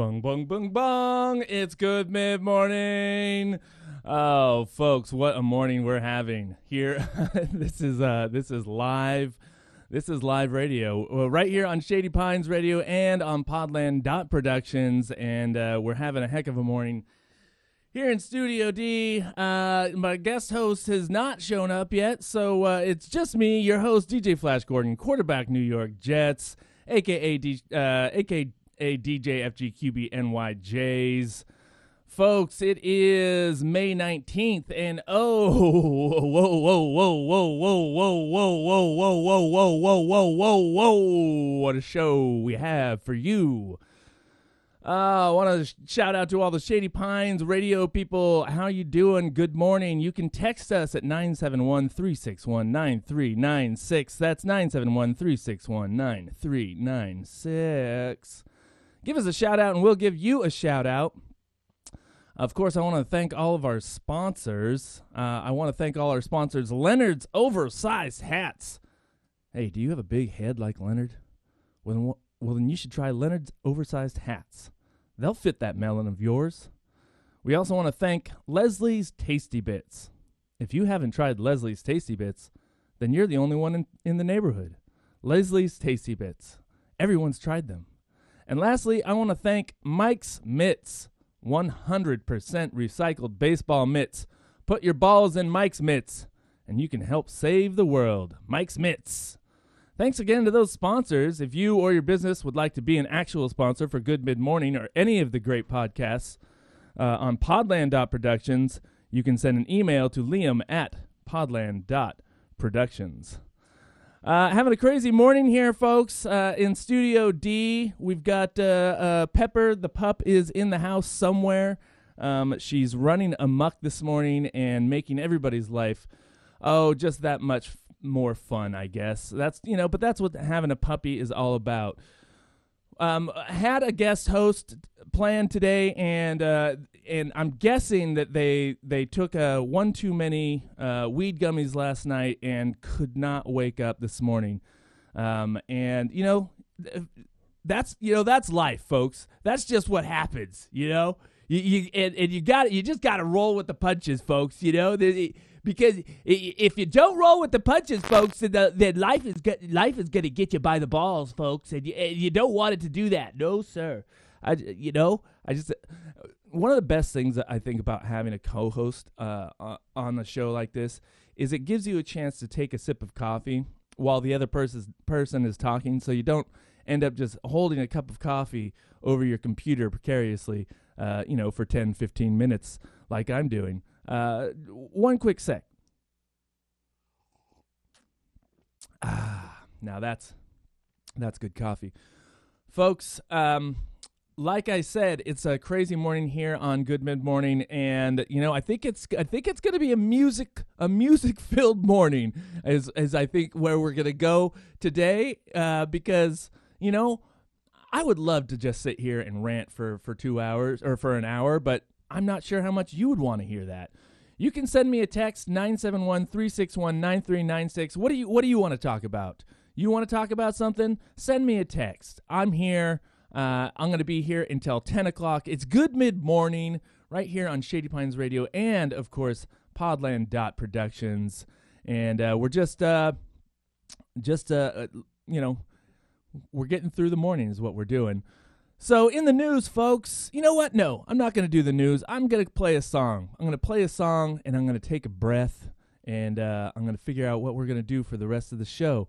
Bung, bung, bung, bung. It's good mid morning. Oh, folks, what a morning we're having here. this is uh this is live. This is live radio right here on Shady Pines Radio and on Podland Dot Productions, and uh, we're having a heck of a morning here in Studio D. Uh, my guest host has not shown up yet, so uh, it's just me, your host DJ Flash Gordon, quarterback New York Jets, aka D, uh, aka DJ FGQB NYJs. Folks, it is May 19th, and oh, whoa, whoa, whoa, whoa, whoa, whoa, whoa, whoa, whoa, whoa, whoa, whoa, whoa, whoa, whoa, whoa, what a show we have for you. Uh, I want to shout out to all the Shady Pines radio people. How you doing? Good morning. You can text us at 971-361-9396. That's 971-361-9396. Give us a shout out and we'll give you a shout out. Of course, I want to thank all of our sponsors. Uh, I want to thank all our sponsors. Leonard's Oversized Hats. Hey, do you have a big head like Leonard? Well, then, well, then you should try Leonard's Oversized Hats. They'll fit that melon of yours. We also want to thank Leslie's Tasty Bits. If you haven't tried Leslie's Tasty Bits, then you're the only one in, in the neighborhood. Leslie's Tasty Bits. Everyone's tried them. And lastly, I want to thank Mike's Mitts. 100% recycled baseball mitts. Put your balls in Mike's mitts, and you can help save the world. Mike's Mitts. Thanks again to those sponsors. If you or your business would like to be an actual sponsor for Good Mid Morning or any of the great podcasts uh, on Podland.productions, you can send an email to liam at podland.productions. Uh, having a crazy morning here, folks. Uh, in Studio D, we've got uh, uh, Pepper. The pup is in the house somewhere. Um, she's running amuck this morning and making everybody's life, oh, just that much more fun, I guess. That's you know, but that's what having a puppy is all about. Um, had a guest host planned today, and uh, and I'm guessing that they they took uh, one too many uh, weed gummies last night and could not wake up this morning. Um, and you know, that's you know that's life, folks. That's just what happens. You know, you, you and, and you got you just got to roll with the punches, folks. You know, the, because if you don't roll with the punches, folks, then, then life is life is going to get you by the balls, folks, and you, and you don't want it to do that. No, sir. I, you know, I just one of the best things that I think about having a co-host uh, on the show like this is it gives you a chance to take a sip of coffee while the other person's person is talking, so you don't end up just holding a cup of coffee over your computer precariously, uh, you know, for 10, 15 minutes like I'm doing. Uh, one quick sec. Ah, now that's that's good coffee, folks. Um, like I said, it's a crazy morning here on Good Mid Morning, and you know I think it's I think it's going to be a music a music filled morning as as I think where we're going to go today uh, because you know I would love to just sit here and rant for for two hours or for an hour, but I'm not sure how much you would want to hear that. You can send me a text 971-361-9396. What do you what do you want to talk about? You want to talk about something? Send me a text. I'm here. Uh, I'm going to be here until 10 o'clock. It's good mid morning right here on Shady Pines Radio and, of course, Podland Dot Productions. And uh, we're just, uh, just uh, uh, you know, we're getting through the morning is what we're doing. So, in the news, folks, you know what? No, I'm not going to do the news. I'm going to play a song. I'm going to play a song and I'm going to take a breath and uh, I'm going to figure out what we're going to do for the rest of the show.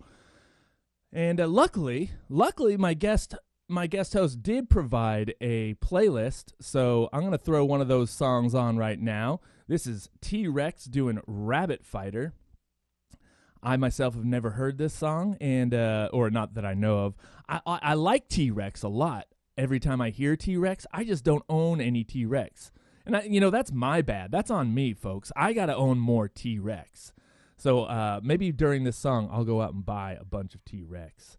And uh, luckily, luckily, my guest, my guest host did provide a playlist. So I'm going to throw one of those songs on right now. This is T Rex doing Rabbit Fighter. I myself have never heard this song, and uh, or not that I know of. I, I, I like T Rex a lot every time I hear T Rex, I just don't own any T Rex. And, I, you know, that's my bad. That's on me, folks. I got to own more T Rex. So uh, maybe during this song, I'll go out and buy a bunch of T Rex.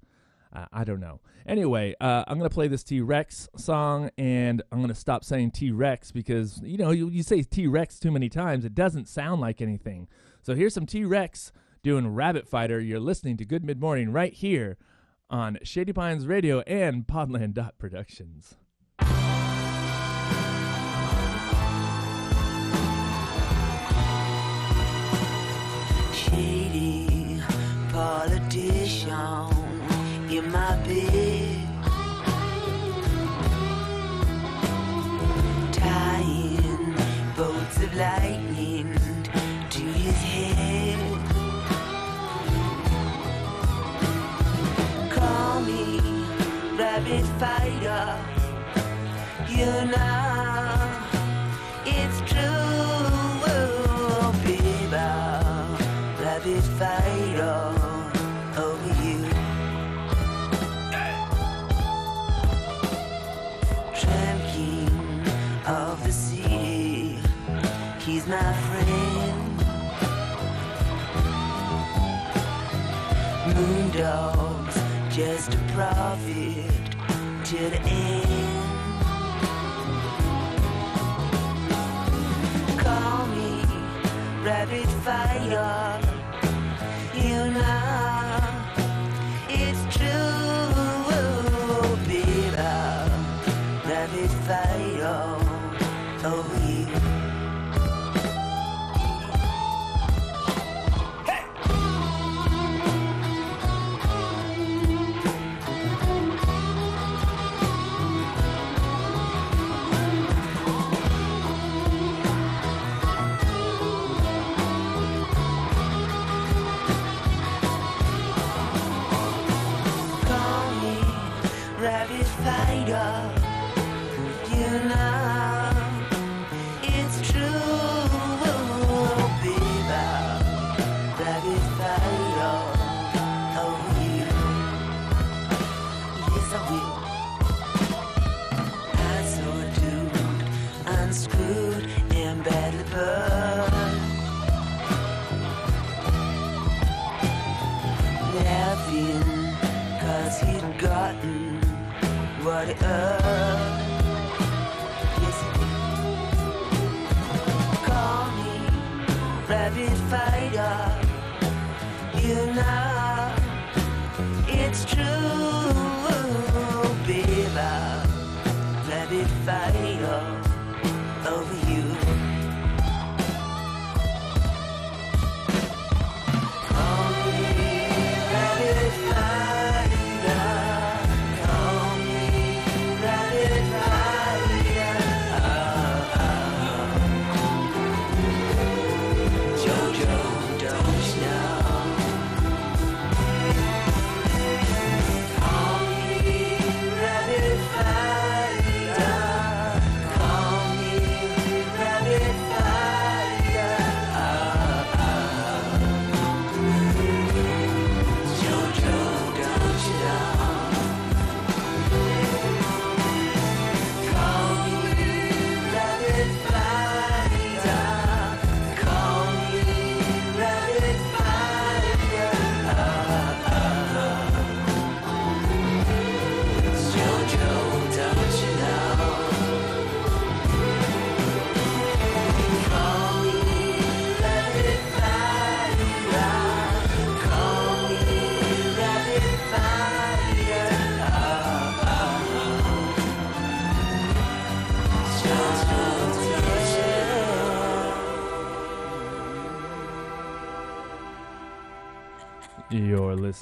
Uh, I don't know. Anyway, uh, I'm going to play this T Rex song and I'm going to stop saying T Rex because, you know, you, you say T Rex too many times, it doesn't sound like anything. So here's some T Rex doing Rabbit Fighter. You're listening to Good Mid Morning right here on Shady Pines Radio and Podland Dot Productions. Shady politician in my bed. Tying boats of light. Rabbit fighter. You know it's true, fighter over you. Tramp of the city, he's my friend. Moondog's just a prophet the end. Call me rabbit fire.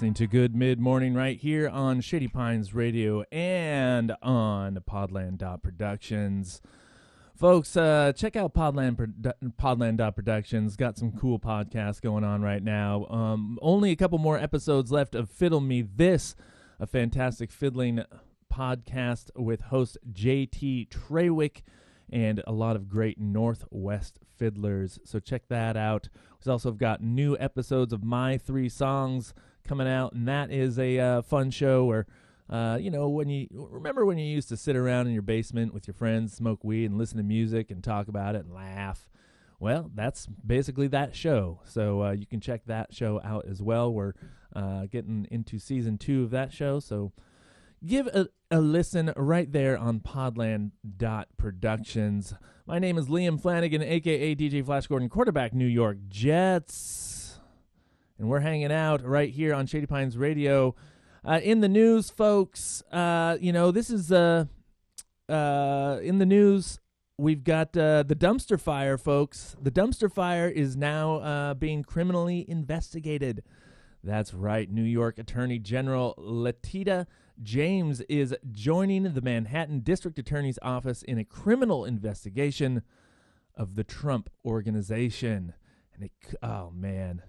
Listening to Good Mid Morning right here on Shady Pines Radio and on Podland Productions. Folks, uh, check out Podland Podland Productions. Got some cool podcasts going on right now. Um, only a couple more episodes left of Fiddle Me This, a fantastic fiddling podcast with host JT Trewick and a lot of great Northwest fiddlers. So check that out. We also got new episodes of My Three Songs coming out, and that is a uh, fun show where. Uh, you know, when you remember when you used to sit around in your basement with your friends, smoke weed, and listen to music and talk about it and laugh. Well, that's basically that show. So uh, you can check that show out as well. We're uh, getting into season two of that show. So give a, a listen right there on Podland Productions. My name is Liam Flanagan, aka DJ Flash Gordon, quarterback New York Jets, and we're hanging out right here on Shady Pines Radio. Uh, in the news, folks, uh, you know this is uh, uh, in the news. We've got uh, the dumpster fire, folks. The dumpster fire is now uh, being criminally investigated. That's right. New York Attorney General Letitia James is joining the Manhattan District Attorney's Office in a criminal investigation of the Trump organization. And it, oh man,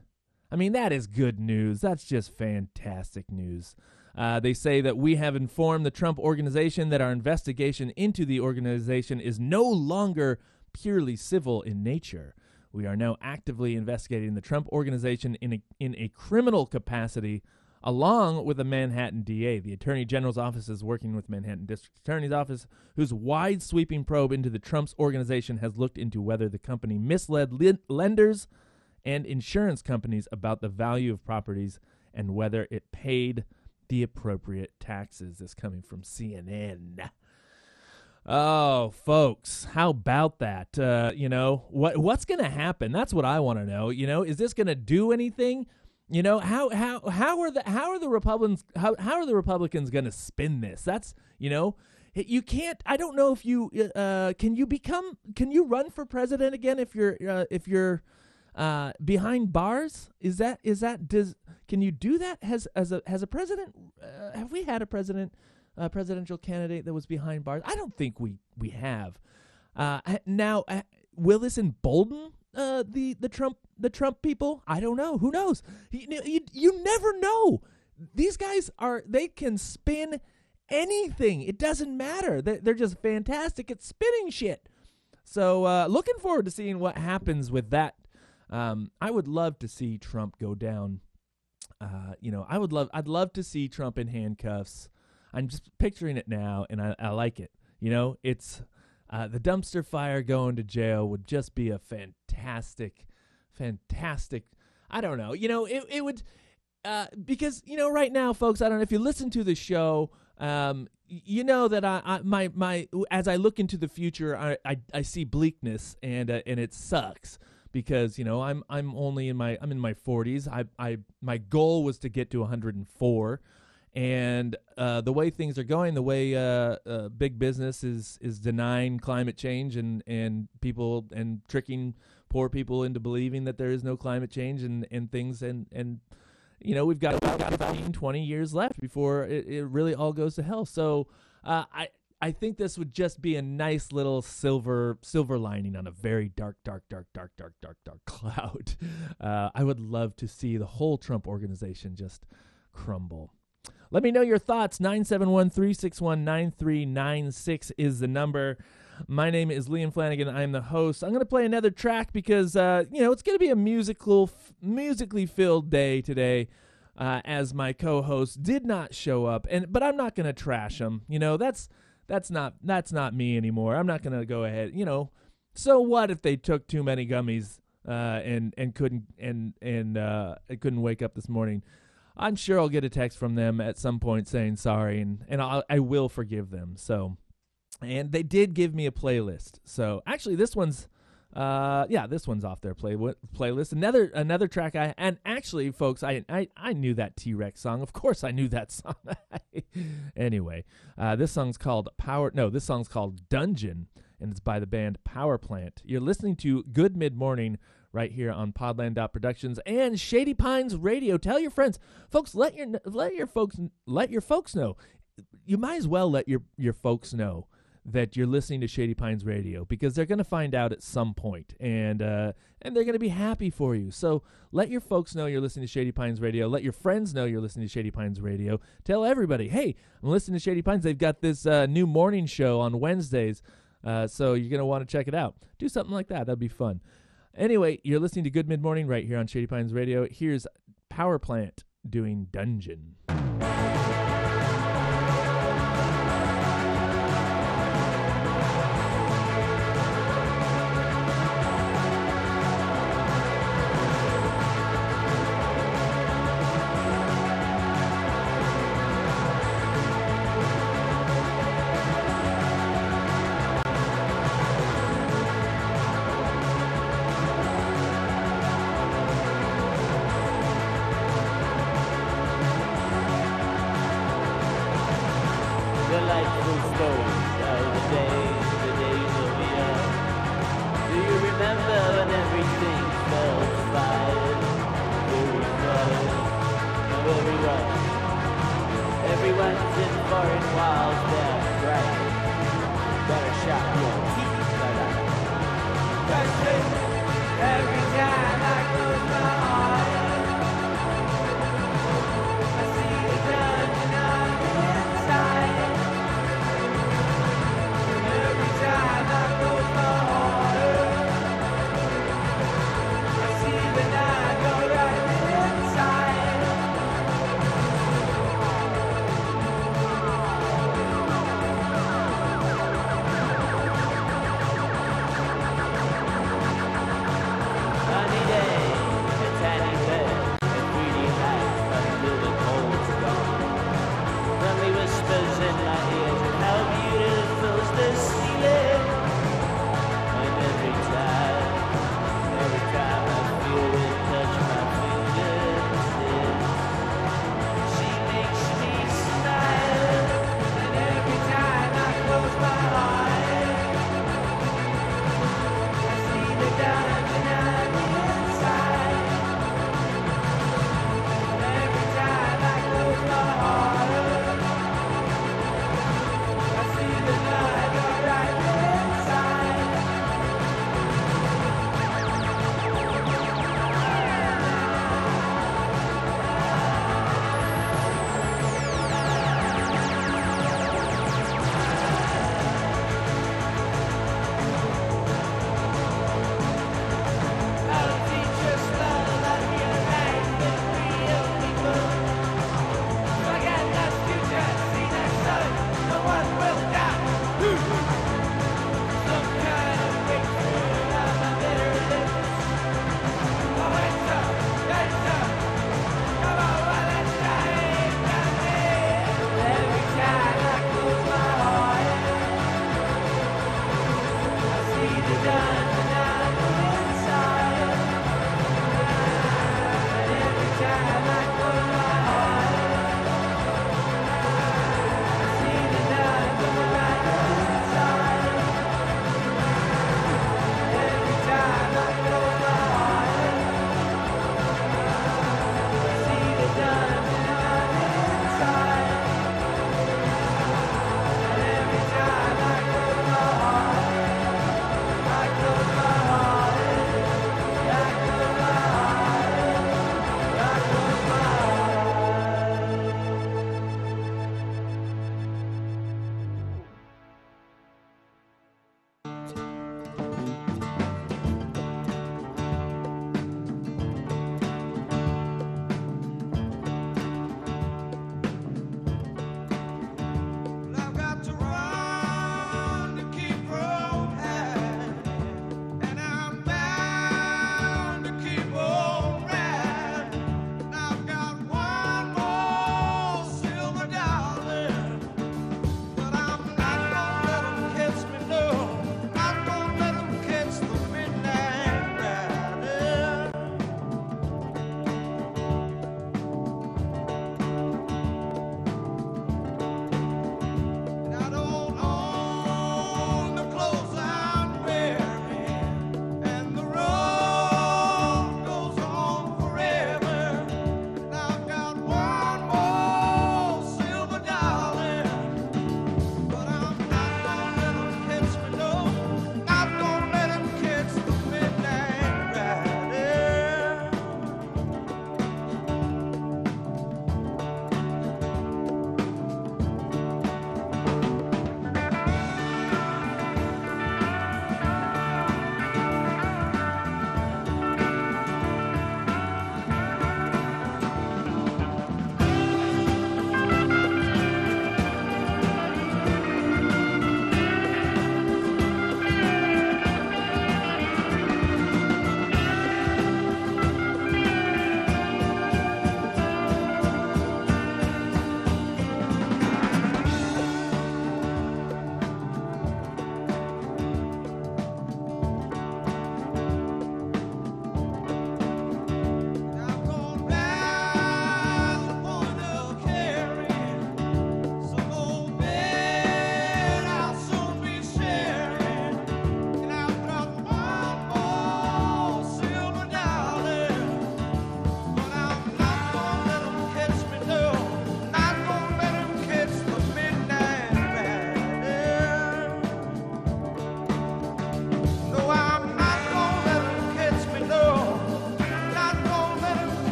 I mean, that is good news. That's just fantastic news. Uh, they say that we have informed the Trump organization that our investigation into the organization is no longer purely civil in nature. We are now actively investigating the Trump organization in a, in a criminal capacity, along with the Manhattan DA. The Attorney General's office is working with Manhattan District Attorney's office, whose wide sweeping probe into the Trump's organization has looked into whether the company misled li- lenders and insurance companies about the value of properties and whether it paid the appropriate taxes. This coming from CNN. Oh, folks, how about that? Uh, you know what what's going to happen? That's what I want to know. You know, is this going to do anything? You know how how how are the how are the Republicans how how are the Republicans going to spin this? That's you know you can't. I don't know if you uh, can you become can you run for president again if you're uh, if you're uh, behind bars? Is that is that does can you do that? Has as a has a president? Uh, have we had a president? presidential candidate that was behind bars? I don't think we we have. Uh, now, uh, will this embolden uh, the the Trump the Trump people? I don't know. Who knows? You, you, you never know. These guys are they can spin anything. It doesn't matter. They're, they're just fantastic at spinning shit. So, uh, looking forward to seeing what happens with that. Um, I would love to see Trump go down. Uh, you know, I would love. I'd love to see Trump in handcuffs. I'm just picturing it now, and I, I like it. You know, it's uh, the dumpster fire going to jail would just be a fantastic, fantastic. I don't know. You know, it it would uh, because you know right now, folks. I don't know if you listen to the show. Um, you know that I, I my my as I look into the future, I I, I see bleakness and uh, and it sucks because you know I'm I'm only in my I'm in my 40s. I I my goal was to get to 104. And uh, the way things are going, the way uh, uh, big business is is denying climate change and, and people and tricking poor people into believing that there is no climate change and, and things and, and you know we've got about 15, 20 years left before it, it really all goes to hell. So uh, I I think this would just be a nice little silver silver lining on a very dark, dark, dark, dark, dark, dark, dark cloud. Uh, I would love to see the whole Trump organization just crumble. Let me know your thoughts. 971 361 9396 is the number. My name is Liam Flanagan. I'm the host. I'm going to play another track because, uh, you know, it's going to be a musical, f- musically filled day today. Uh, as my co-host did not show up, and but I'm not going to trash him. You know, that's that's not that's not me anymore. I'm not to go ahead. You know, so what if they took too many gummies uh, and and couldn't and and uh, couldn't wake up this morning? I'm sure I'll get a text from them at some point saying sorry, and and I'll, I will forgive them. So, and they did give me a playlist. So actually, this one's. Uh yeah, this one's off their play playlist. Another another track I and actually, folks, I I, I knew that T Rex song. Of course, I knew that song. anyway, uh, this song's called Power. No, this song's called Dungeon, and it's by the band Power Plant. You're listening to Good Mid Morning right here on Podland Productions and Shady Pines Radio. Tell your friends, folks. Let your let your folks let your folks know. You might as well let your your folks know that you're listening to Shady Pines Radio because they're going to find out at some point, and uh, and they're going to be happy for you. So let your folks know you're listening to Shady Pines Radio. Let your friends know you're listening to Shady Pines Radio. Tell everybody, hey, I'm listening to Shady Pines. They've got this uh, new morning show on Wednesdays, uh, so you're going to want to check it out. Do something like that. That'd be fun. Anyway, you're listening to Good Mid Morning right here on Shady Pines Radio. Here's Power Plant doing Dungeon. delightful story of the day, the days you know me. Do you remember when everything fell fine? Very fun, very rough. Everyone's in foreign wilds, they're bright. Better shot your teeth, but I... Every time I close my eyes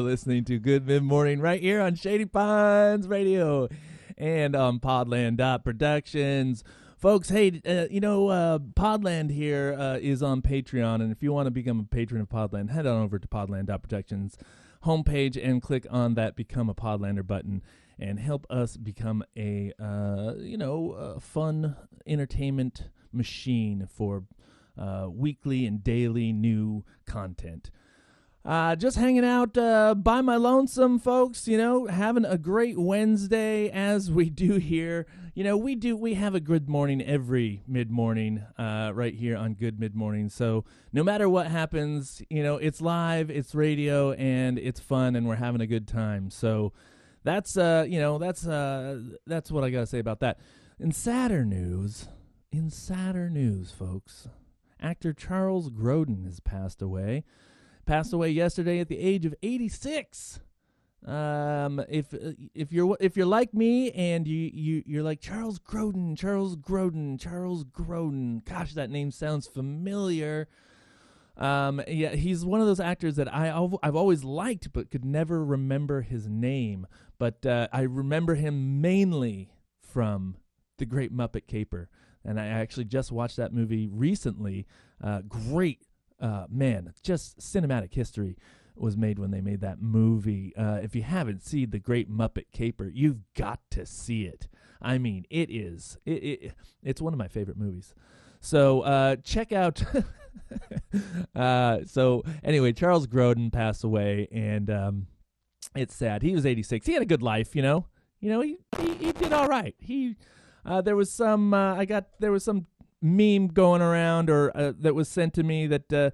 You're listening to Good Mid Morning right here on Shady Pines Radio and on Podland Productions. Folks, hey, uh, you know, uh, Podland here uh, is on Patreon, and if you want to become a patron of Podland, head on over to Podland Productions homepage and click on that Become a Podlander button and help us become a, uh, you know, fun entertainment machine for uh, weekly and daily new content. Uh, just hanging out uh, by my lonesome, folks. You know, having a great Wednesday as we do here. You know, we do we have a good morning every mid morning, uh, right here on Good Mid Morning. So no matter what happens, you know, it's live, it's radio, and it's fun, and we're having a good time. So that's uh, you know, that's uh, that's what I gotta say about that. In sadder news, in sadder news, folks, actor Charles Grodin has passed away passed away yesterday at the age of 86. Um, if if you're if you're like me and you you you're like Charles Grodin, Charles Grodin, Charles Grodin. Gosh, that name sounds familiar. Um, yeah, he's one of those actors that I I've always liked, but could never remember his name. But uh, I remember him mainly from The Great Muppet Caper, and I actually just watched that movie recently. Uh, great uh, man, just cinematic history was made when they made that movie. Uh, if you haven't seen The Great Muppet Caper, you've got to see it. I mean, it is it, it it's one of my favorite movies. So uh, check out. uh, so anyway, Charles Grodin passed away, and um, it's sad. He was 86. He had a good life, you know. You know, he he, he did all right. He uh, there was some uh, I got there was some meme going around or uh, that was sent to me that uh,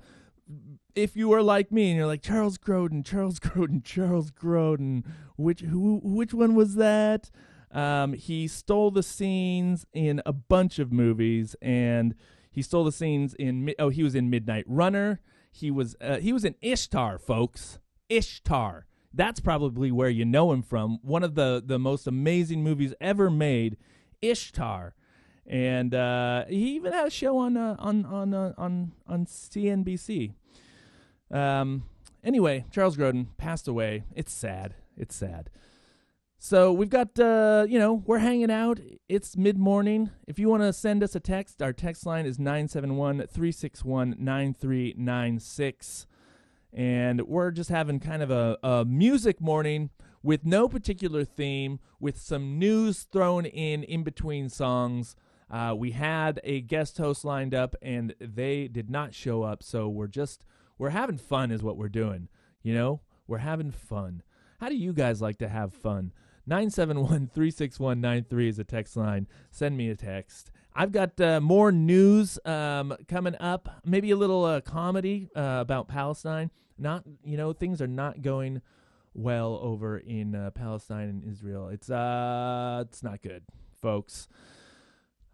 if you were like me and you're like Charles Grodin, Charles Grodin, Charles Grodin, which who which one was that? Um, he stole the scenes in a bunch of movies, and he stole the scenes in oh he was in Midnight Runner. He was uh, he was in Ishtar, folks. Ishtar. That's probably where you know him from. One of the the most amazing movies ever made, Ishtar and uh, he even had a show on uh, on on uh, on on CNBC. Um, anyway, Charles Grodin passed away. It's sad. It's sad. So we've got uh, you know we're hanging out. It's mid morning. If you want to send us a text, our text line is 971-361-9396. and we're just having kind of a, a music morning with no particular theme, with some news thrown in in between songs. Uh, we had a guest host lined up, and they did not show up. So we're just we're having fun, is what we're doing. You know, we're having fun. How do you guys like to have fun? 971 36193 is a text line. Send me a text. I've got uh, more news um, coming up. Maybe a little uh, comedy uh, about Palestine. Not, you know, things are not going well over in uh, Palestine and Israel. It's uh, it's not good, folks.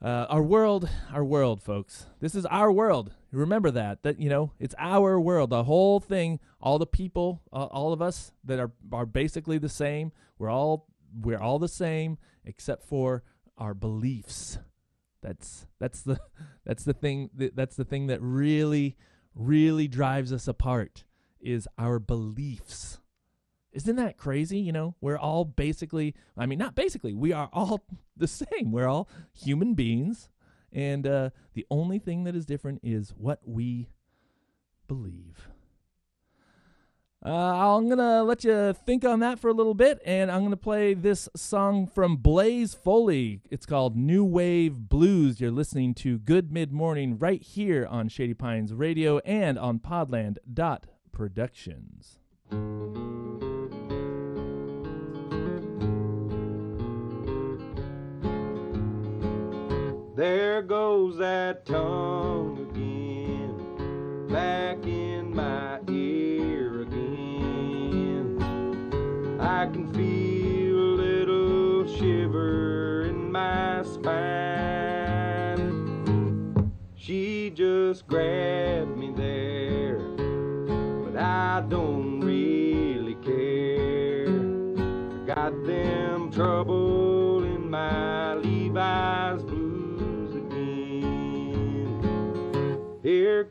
Uh, our world, our world, folks. This is our world. Remember that. That you know, it's our world. The whole thing, all the people, uh, all of us that are are basically the same. We're all we're all the same except for our beliefs. That's that's the that's the thing that, that's the thing that really really drives us apart is our beliefs. Isn't that crazy? You know, we're all basically, I mean, not basically, we are all the same. We're all human beings. And uh, the only thing that is different is what we believe. Uh, I'm going to let you think on that for a little bit, and I'm going to play this song from Blaze Foley. It's called New Wave Blues. You're listening to Good Mid Morning right here on Shady Pines Radio and on Podland Productions. There goes that tongue again, back in my ear again. I can feel a little shiver in my spine. She just grabbed me there, but I don't really care. I got them trouble in my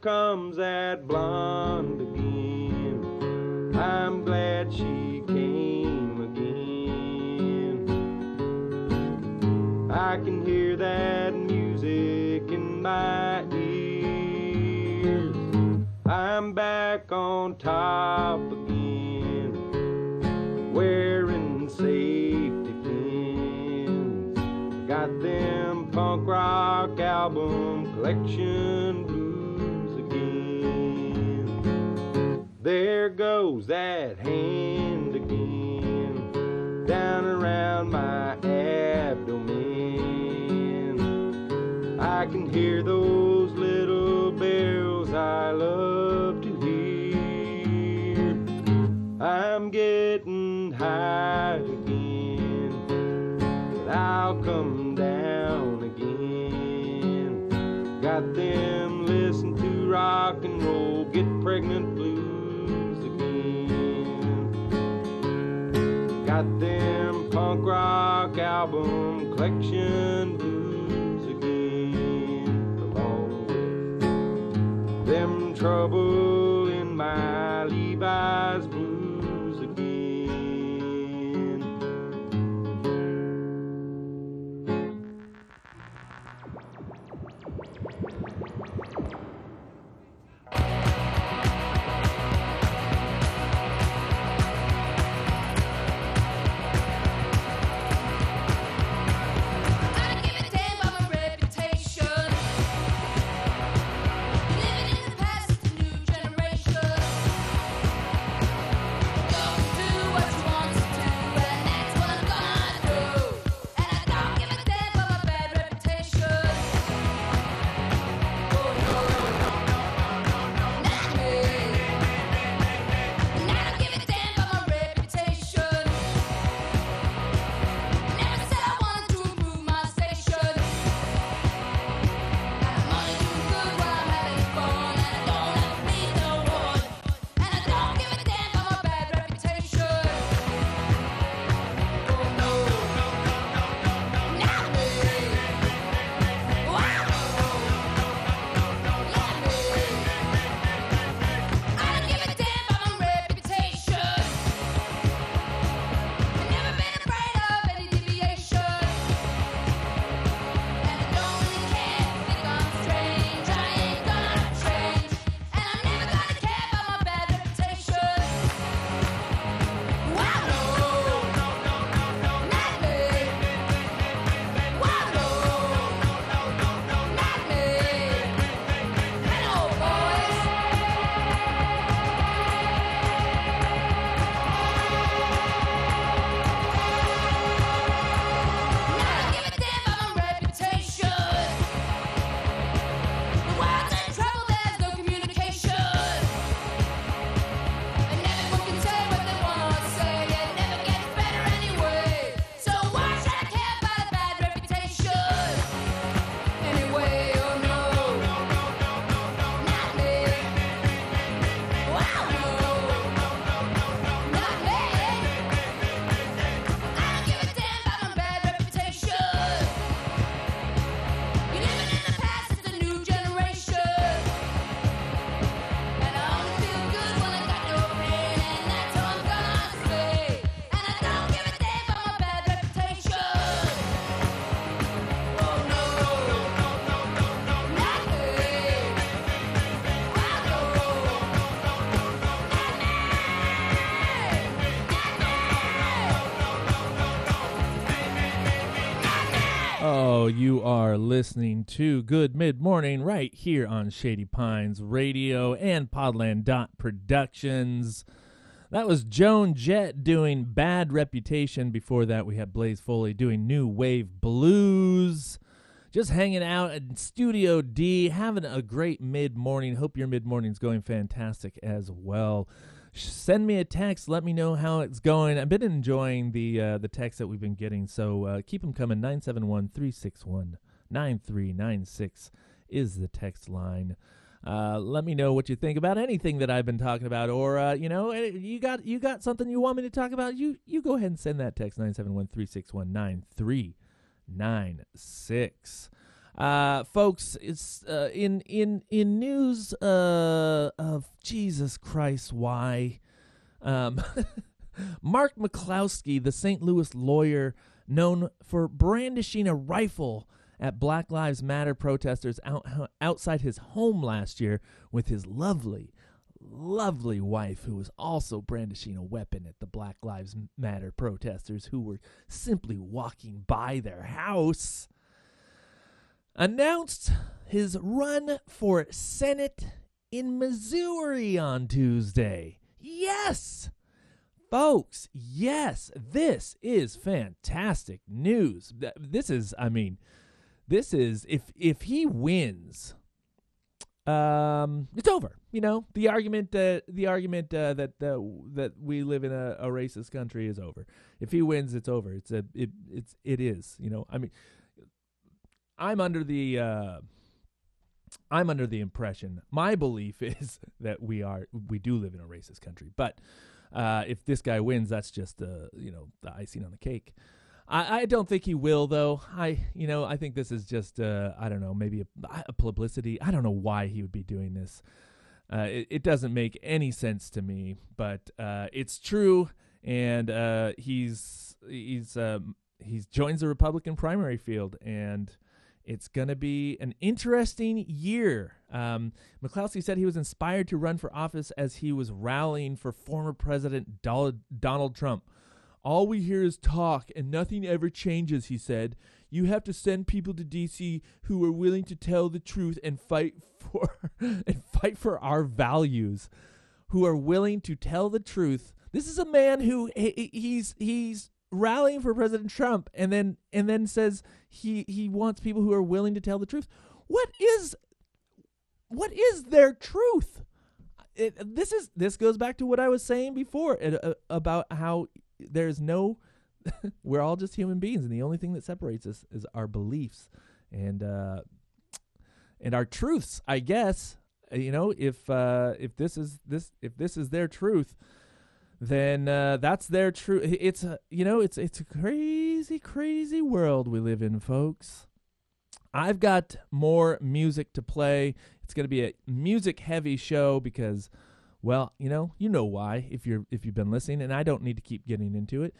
comes that blonde again. I'm glad she came again. I can hear that music in my ears. I'm back on top again, wearing safety pins. Got them punk rock album collection blues There goes that hand again, down around my abdomen. I can hear those little bells I love to hear. I'm getting high again, but I'll come down again. Got them listen to rock and roll, get pregnant Them punk rock album collection blues again, along with them trouble Oh, you are listening to Good Mid Morning right here on Shady Pines Radio and Podland Dot Productions. That was Joan Jett doing Bad Reputation. Before that, we had Blaze Foley doing New Wave Blues. Just hanging out in Studio D, having a great mid morning. Hope your mid morning's going fantastic as well. Send me a text. Let me know how it's going. I've been enjoying the uh, the texts that we've been getting, so uh, keep them coming. 971 361 9396 is the text line. Uh, let me know what you think about anything that I've been talking about, or uh, you know, eh, you got you got something you want me to talk about. You you go ahead and send that text 971 361 9396. Uh, folks, it's uh, in in in news uh, of Jesus Christ. Why? Um, Mark McCloskey, the St. Louis lawyer known for brandishing a rifle at Black Lives Matter protesters out, outside his home last year with his lovely, lovely wife, who was also brandishing a weapon at the Black Lives Matter protesters who were simply walking by their house, announced his run for Senate in Missouri on Tuesday. Yes! Folks, yes, this is fantastic news. This is, I mean, this is if if he wins, um, it's over. You know, the argument, uh, the argument uh, that uh, that we live in a, a racist country is over. If he wins, it's over. It's a it it's it is. You know, I mean, I'm under the uh, I'm under the impression. My belief is that we are we do live in a racist country, but uh, if this guy wins, that's just you know the icing on the cake. I, I don't think he will, though. I you know I think this is just uh, I don't know maybe a, a publicity. I don't know why he would be doing this. Uh, it, it doesn't make any sense to me, but uh, it's true, and uh, he's he's um, he's joins the Republican primary field, and it's going to be an interesting year. Um, McCloskey said he was inspired to run for office as he was rallying for former President Donald Trump. All we hear is talk and nothing ever changes, he said. You have to send people to DC who are willing to tell the truth and fight for and fight for our values. Who are willing to tell the truth. This is a man who he- he's he's rallying for President Trump and then and then says he he wants people who are willing to tell the truth. What is what is their truth? It, this is this goes back to what I was saying before uh, about how there's no we're all just human beings and the only thing that separates us is our beliefs and uh and our truths i guess you know if uh if this is this if this is their truth then uh that's their true. it's a you know it's it's a crazy crazy world we live in folks i've got more music to play it's going to be a music heavy show because well, you know, you know why if you're if you've been listening, and I don't need to keep getting into it.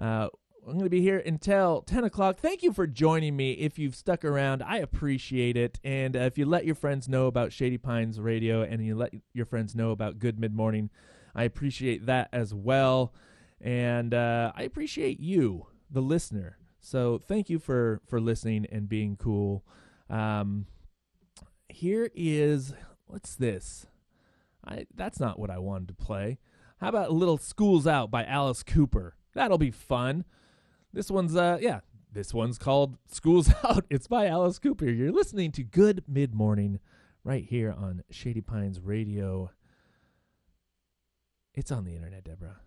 Uh, I'm going to be here until 10 o'clock. Thank you for joining me. If you've stuck around, I appreciate it. And uh, if you let your friends know about Shady Pines Radio and you let your friends know about Good Mid Morning, I appreciate that as well. And uh, I appreciate you, the listener. So thank you for for listening and being cool. Um, here is what's this? I that's not what I wanted to play. How about a little "School's Out" by Alice Cooper? That'll be fun. This one's uh yeah, this one's called "School's Out." It's by Alice Cooper. You're listening to Good Mid Morning right here on Shady Pines Radio. It's on the internet, Deborah.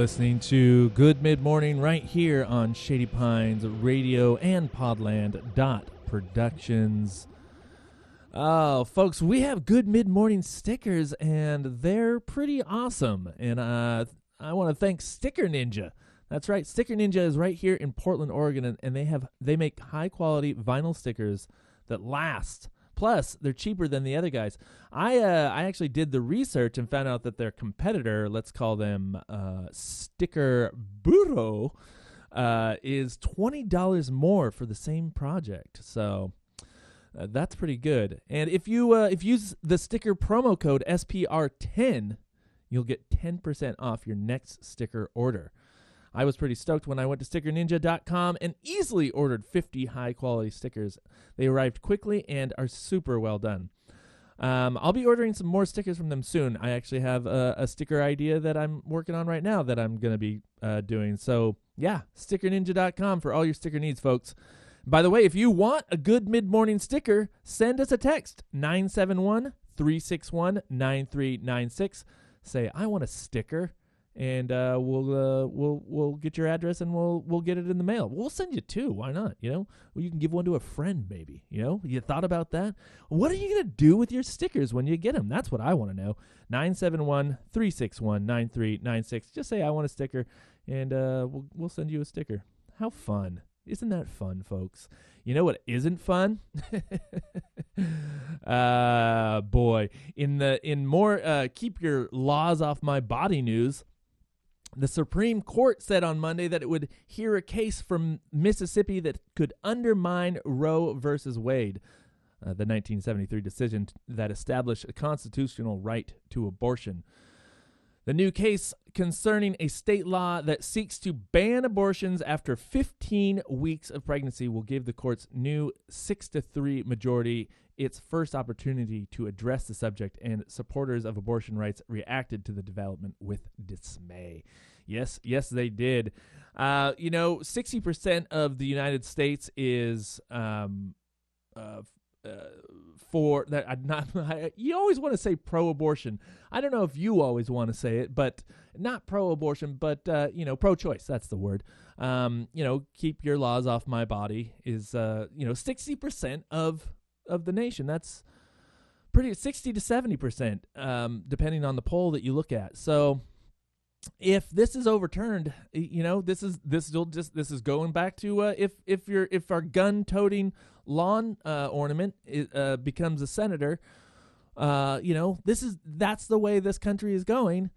Listening to Good Mid Morning right here on Shady Pines Radio and Podland dot Productions. Oh, folks, we have Good Mid Morning stickers, and they're pretty awesome. And uh, I want to thank Sticker Ninja. That's right, Sticker Ninja is right here in Portland, Oregon, and, and they have they make high quality vinyl stickers that last. Plus, they're cheaper than the other guys. I uh, I actually did the research and found out that their competitor, let's call them uh, Sticker Burro, uh, is twenty dollars more for the same project. So uh, that's pretty good. And if you uh, if you use the sticker promo code SPR10, you'll get ten percent off your next sticker order. I was pretty stoked when I went to stickerninja.com and easily ordered 50 high quality stickers. They arrived quickly and are super well done. Um, I'll be ordering some more stickers from them soon. I actually have a, a sticker idea that I'm working on right now that I'm going to be uh, doing. So, yeah, stickerninja.com for all your sticker needs, folks. By the way, if you want a good mid morning sticker, send us a text 971 361 9396. Say, I want a sticker and uh, we'll uh, we'll we'll get your address and we'll we'll get it in the mail. We'll send you two. Why not? You know, well, you can give one to a friend, maybe. You know, you thought about that? What are you gonna do with your stickers when you get them? That's what I want to know. 971-361-9396. Just say I want a sticker, and uh, we'll we'll send you a sticker. How fun! Isn't that fun, folks? You know what isn't fun? uh boy, in the in more uh keep your laws off my body news. The Supreme Court said on Monday that it would hear a case from Mississippi that could undermine Roe versus Wade, uh, the 1973 decision that established a constitutional right to abortion. The new case concerning a state law that seeks to ban abortions after 15 weeks of pregnancy will give the court's new 6 to 3 majority its first opportunity to address the subject and supporters of abortion rights reacted to the development with dismay. Yes, yes they did. Uh, you know, 60% of the United States is um uh, uh, for that I'm not I, you always want to say pro-abortion. I don't know if you always want to say it but not pro-abortion but uh, you know pro-choice that's the word. Um, you know keep your laws off my body is uh, you know 60% of of the nation. That's pretty 60 to 70% um, depending on the poll that you look at. So if this is overturned, you know, this is this will just this is going back to uh, if if you're if our gun toting lawn uh, ornament uh, becomes a senator, uh, you know, this is that's the way this country is going.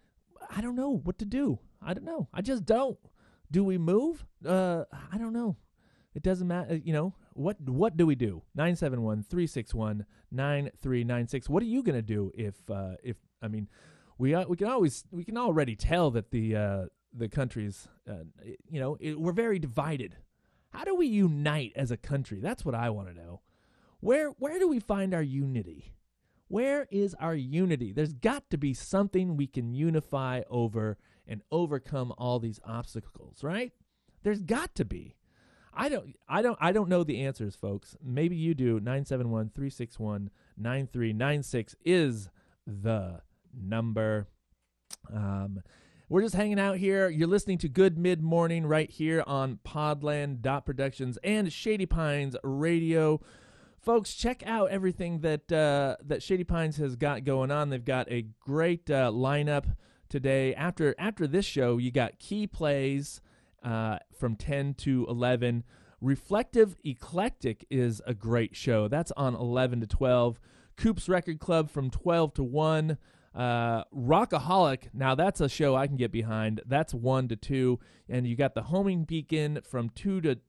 I don't know what to do. I don't know. I just don't. Do we move? Uh, I don't know. It doesn't matter. You know what? What do we do? 971-361-9396. What are you gonna do if uh, if I mean, we uh, we can always we can already tell that the uh, the country's uh, you know it, we're very divided. How do we unite as a country? That's what I want to know. Where where do we find our unity? Where is our unity? There's got to be something we can unify over and overcome all these obstacles, right? There's got to be. I don't I don't I don't know the answers, folks. Maybe you do. 971-361-9396 is the number. Um we're just hanging out here. You're listening to Good Mid Morning right here on Podland Productions and Shady Pines Radio. Folks, check out everything that uh, that Shady Pines has got going on. They've got a great uh, lineup today. After after this show, you got key plays uh, from 10 to 11. Reflective Eclectic is a great show. That's on 11 to 12. Coop's Record Club from 12 to 1. Uh, Rockaholic, now that's a show I can get behind. That's 1 to 2. And you got the Homing Beacon from 2 to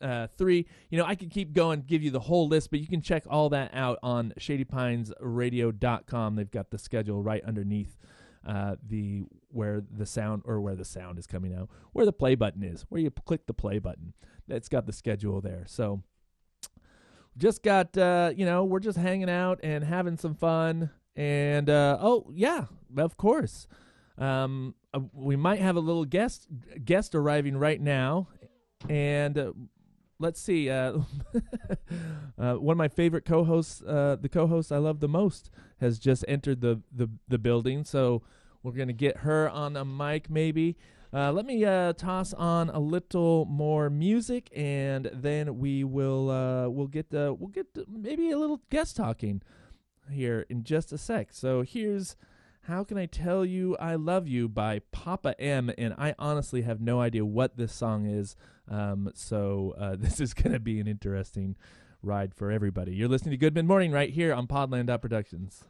uh, 3. You know, I could keep going, give you the whole list, but you can check all that out on shadypinesradio.com. They've got the schedule right underneath uh, the where the sound or where the sound is coming out, where the play button is, where you click the play button. It's got the schedule there. So just got uh, you know, we're just hanging out and having some fun. And uh, oh yeah, of course, um, uh, we might have a little guest guest arriving right now, and. Uh, Let's see. Uh, uh, one of my favorite co-hosts, uh, the co-host I love the most, has just entered the the, the building. So we're gonna get her on a mic, maybe. Uh, let me toss on a little more music, and then we will we'll get we'll get maybe a little guest talking here in just a sec. So here's "How Can I Tell You I Love You" by Papa M, and I honestly have no idea what this song is. Um, so uh, this is gonna be an interesting ride for everybody. You're listening to Good Mid Morning right here on Podland Productions.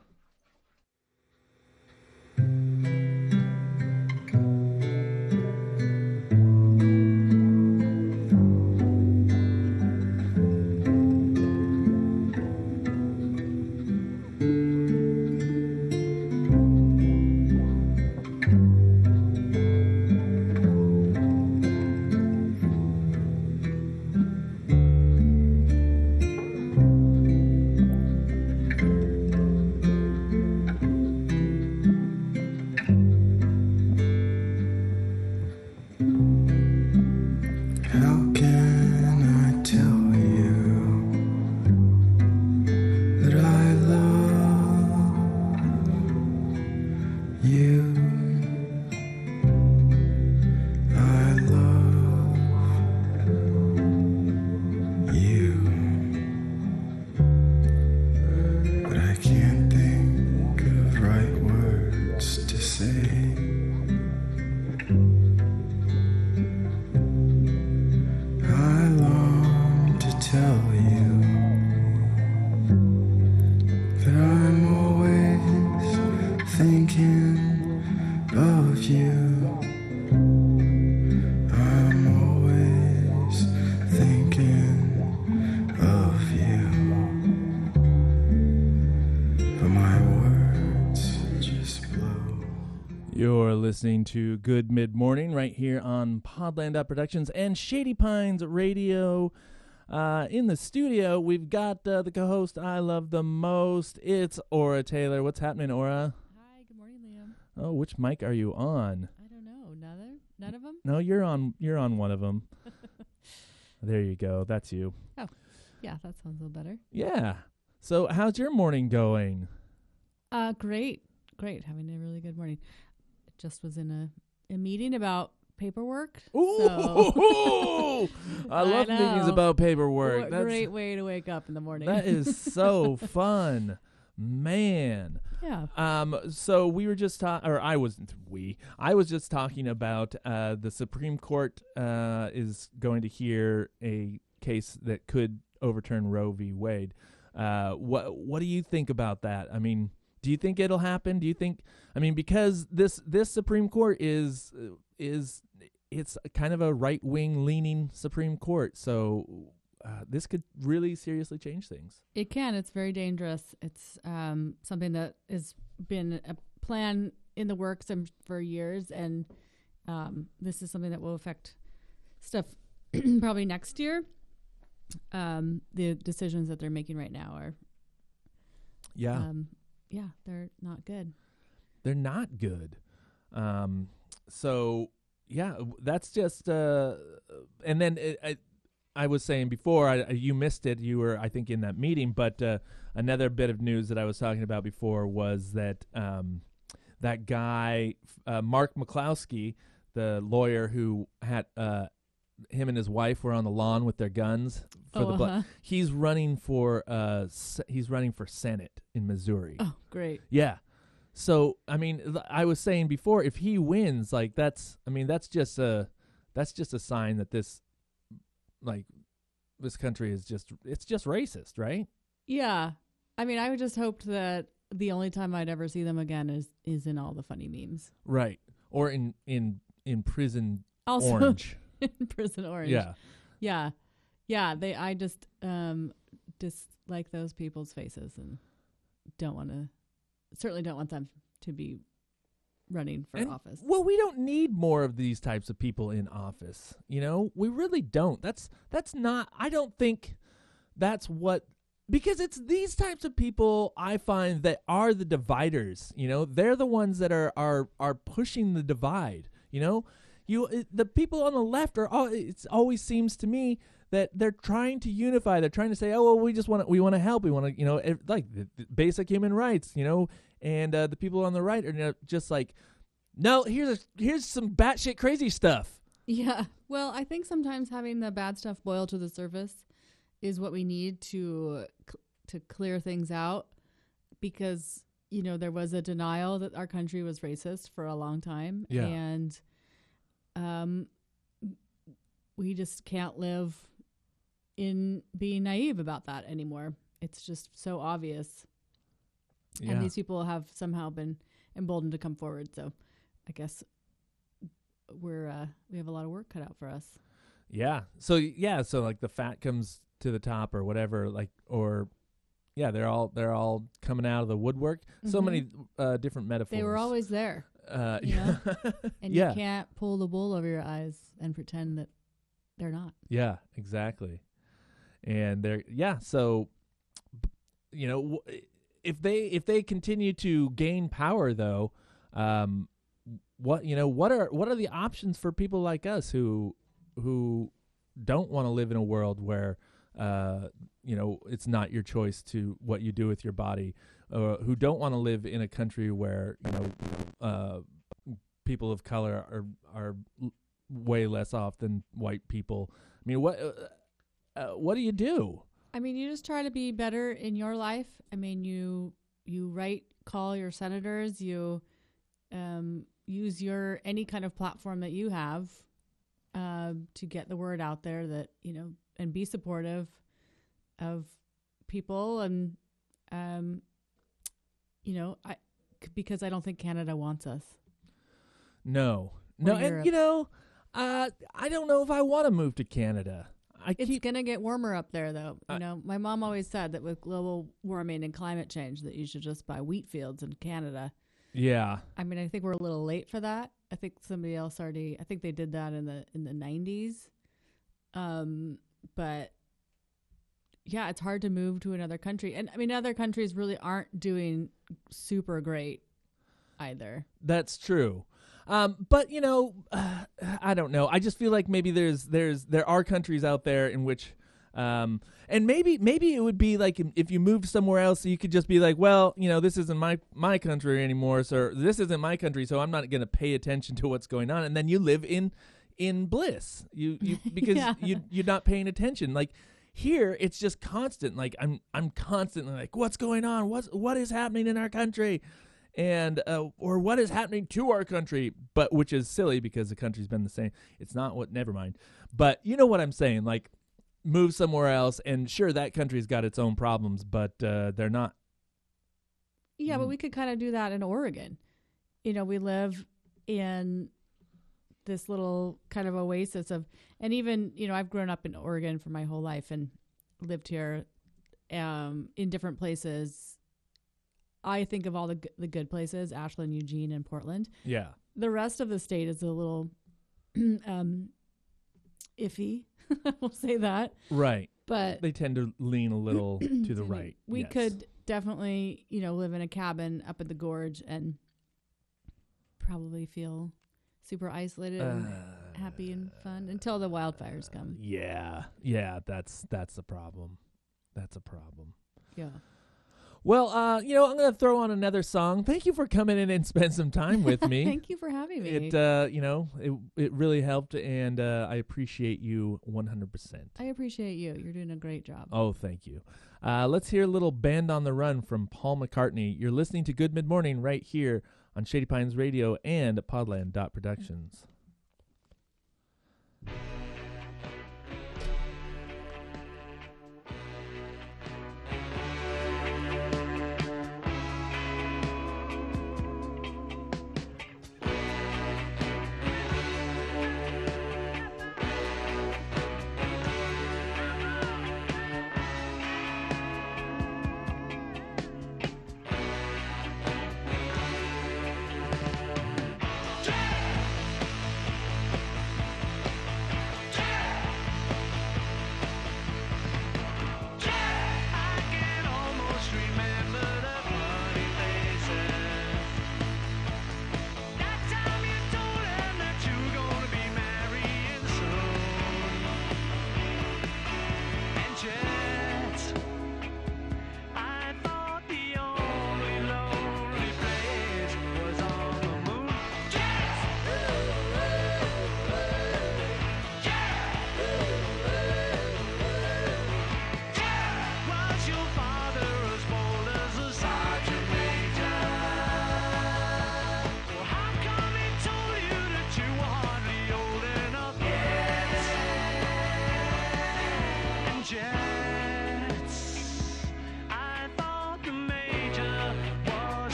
Listening to Good Mid Morning right here on Podland Dot Productions and Shady Pines Radio. Uh, in the studio, we've got uh, the co-host I love the most. It's Aura Taylor. What's happening, Aura? Hi, good morning, Liam. Oh, which mic are you on? I don't know. None, none of them? No, you're on. You're on one of them. there you go. That's you. Oh, yeah, that sounds a little better. Yeah. So, how's your morning going? Uh, great, great. Having a really good morning. Just was in a, a meeting about paperwork. Ooh, So- I I love meetings about paperwork. What a That's great way to wake up in the morning. That is so fun. Man. yeah. Um so we were just talking or I wasn't we. I was just talking about uh the Supreme Court uh is going to hear a case that could overturn Roe v. Wade. Uh what what do you think about that? I mean, do you think it'll happen? Do you think I mean because this this Supreme Court is is it's kind of a right-wing leaning Supreme Court. So uh, this could really seriously change things. It can. It's very dangerous. It's um, something that has been a plan in the works um, for years, and um, this is something that will affect stuff probably next year. Um, the decisions that they're making right now are, Yeah. um, yeah, they're not good. they're not good. Um, so yeah, that's just. Uh, and then it, I, I was saying before, I, you missed it. You were, I think, in that meeting. But uh, another bit of news that I was talking about before was that um, that guy, uh, Mark McCloskey, the lawyer who had. Him and his wife were on the lawn with their guns for oh, the blood. uh-huh. He's running for uh s- he's running for Senate in Missouri. oh, great. Yeah. So I mean, I was saying before, if he wins, like that's, I mean, that's just a, that's just a sign that this, like, this country is just, it's just racist, right? Yeah, I mean, I just hoped that the only time I'd ever see them again is is in all the funny memes. Right. Or in in in prison Also, orange. in Prison Orange. yeah. Yeah. Yeah, they I just um dislike those people's faces and don't want to certainly don't want them to be running for And- office. Well, we don't need more of these types of people in office. You know, we really don't. That's that's not. I don't think that's what because it's these types of people I find that are the dividers. You know, they're the ones that are are are pushing the divide. You know, you it- the people on the left are. All, it always seems to me that they're trying to unify. They're trying to say, "Oh, well, we just want to we want to help. We want to, you know, like the, the basic human rights." You know, and uh, the people on the right are you know, just like, "No, here's a, here's some batshit crazy stuff." Yeah. Well, I think sometimes having the bad stuff boil to the surface is what we need to cl- to clear things out because you know there was a denial that our country was racist for a long time Yeah. and um we just can't live in being naive about that anymore. It's just so obvious. Yeah. And these people have somehow been emboldened to come forward. So I guess we're uh, we have a lot of work cut out for us. Yeah. So yeah, so like the fat comes to the top or whatever, like or yeah, they're all they're all coming out of the woodwork. So Mhm. many uh, different metaphors. They were always there, uh, you yeah. and yeah. you can't pull the wool over your eyes and pretend that they're not. Yeah, exactly. And they're yeah, so you know, if they if they continue to gain power though, um what you know, what are what are the options for people like us who who don't want to live in a world where uh you know, it's not your choice to what you do with your body, uh, who don't want to live in a country where, you know, uh people of color are are way less off than white people. I mean, what uh, uh, what do you do? I mean, you just try to be better in your life. I mean, you you write, call your senators, you um, use your any kind of platform that you have uh, to get the word out there that you know and be supportive of people and um, you know I because I don't think Canada wants us. No, no, and Europe. you know, uh, I don't know if I want to move to Canada. I It's gonna get warmer up there, though. You know, my mom always said that with global warming and climate change, that you should just buy wheat fields in Canada Yeah. I mean, I think we're a little late for that. I think somebody else already. I think they did that in the in the nineties. Um, but yeah, it's hard to move to another country, and I mean, other countries really aren't doing super great either. That's true. Um, but you know, uh, I don't know. I just feel like maybe there's there's there are countries out there in which, um, and maybe maybe it would be like if you moved somewhere else, you could just be like, well, you know, this isn't my my country anymore, so this isn't my country, so I'm not going to pay attention to what's going on, and then you live in in bliss. You you because Yeah. you you're not paying attention. Like here, it's just constant. Like I'm I'm constantly like, what's going on? What's what is happening in our country? and uh, or what is happening to our country but which is silly because the country's been the same it's not what never mind but you know what i'm saying like move somewhere else and sure that country's got its own problems but uh, they're not Yeah, but Mm. we could kind of do that in Oregon. You know, we live in this little kind of oasis of, and even, you know, I've grown up in Oregon for my whole life and lived here um, in different places. I think of all the, g- the good places, Ashland, Eugene, and Portland. yeah The rest of the state is a little um, iffy. we'll say that. right But they tend to lean a little to the right We yes. could definitely, you know, live in a cabin up at the gorge and probably feel super isolated and Uh, happy and fun until the wildfires come. yeah yeah that's that's the problem that's a problem Yeah. well uh you know i'm gonna throw on another song thank you for coming in and spend some time with me Thank you for having me. it uh you know it it really helped and uh i appreciate you 100% I appreciate you. You're doing a great job. oh thank you uh let's hear a little band on the run from paul mccartney you're listening to good mid morning right here on shady pines radio and podland productions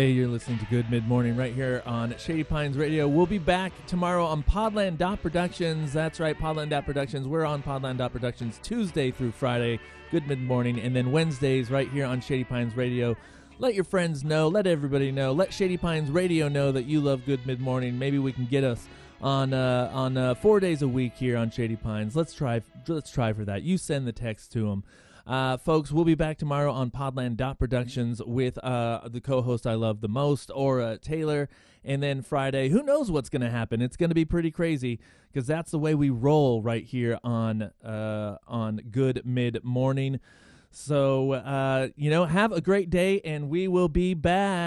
Hey, you're listening to Good Mid Morning right here on Shady Pines Radio. We'll be back tomorrow on Podland Dot Productions. That's right, Podland Dot Productions. We're on Podland Dot Productions Tuesday through Friday, Good Mid Morning, and then Wednesdays right here on Shady Pines Radio. Let your friends know, let everybody know, let Shady Pines Radio know that you love Good Mid Morning. Maybe we can get us on uh, on uh, four days a week here on Shady Pines. Let's try let's try for that. You send the text to them. Uh, folks, we'll be back tomorrow on Podland Dot Productions with uh, the co-host I love the most, Aura Taylor, and then Friday, who knows what's going to happen? It's going to be pretty crazy because that's the way we roll right here on uh, on Good Mid Morning. So uh, you know, have a great day, and we will be back.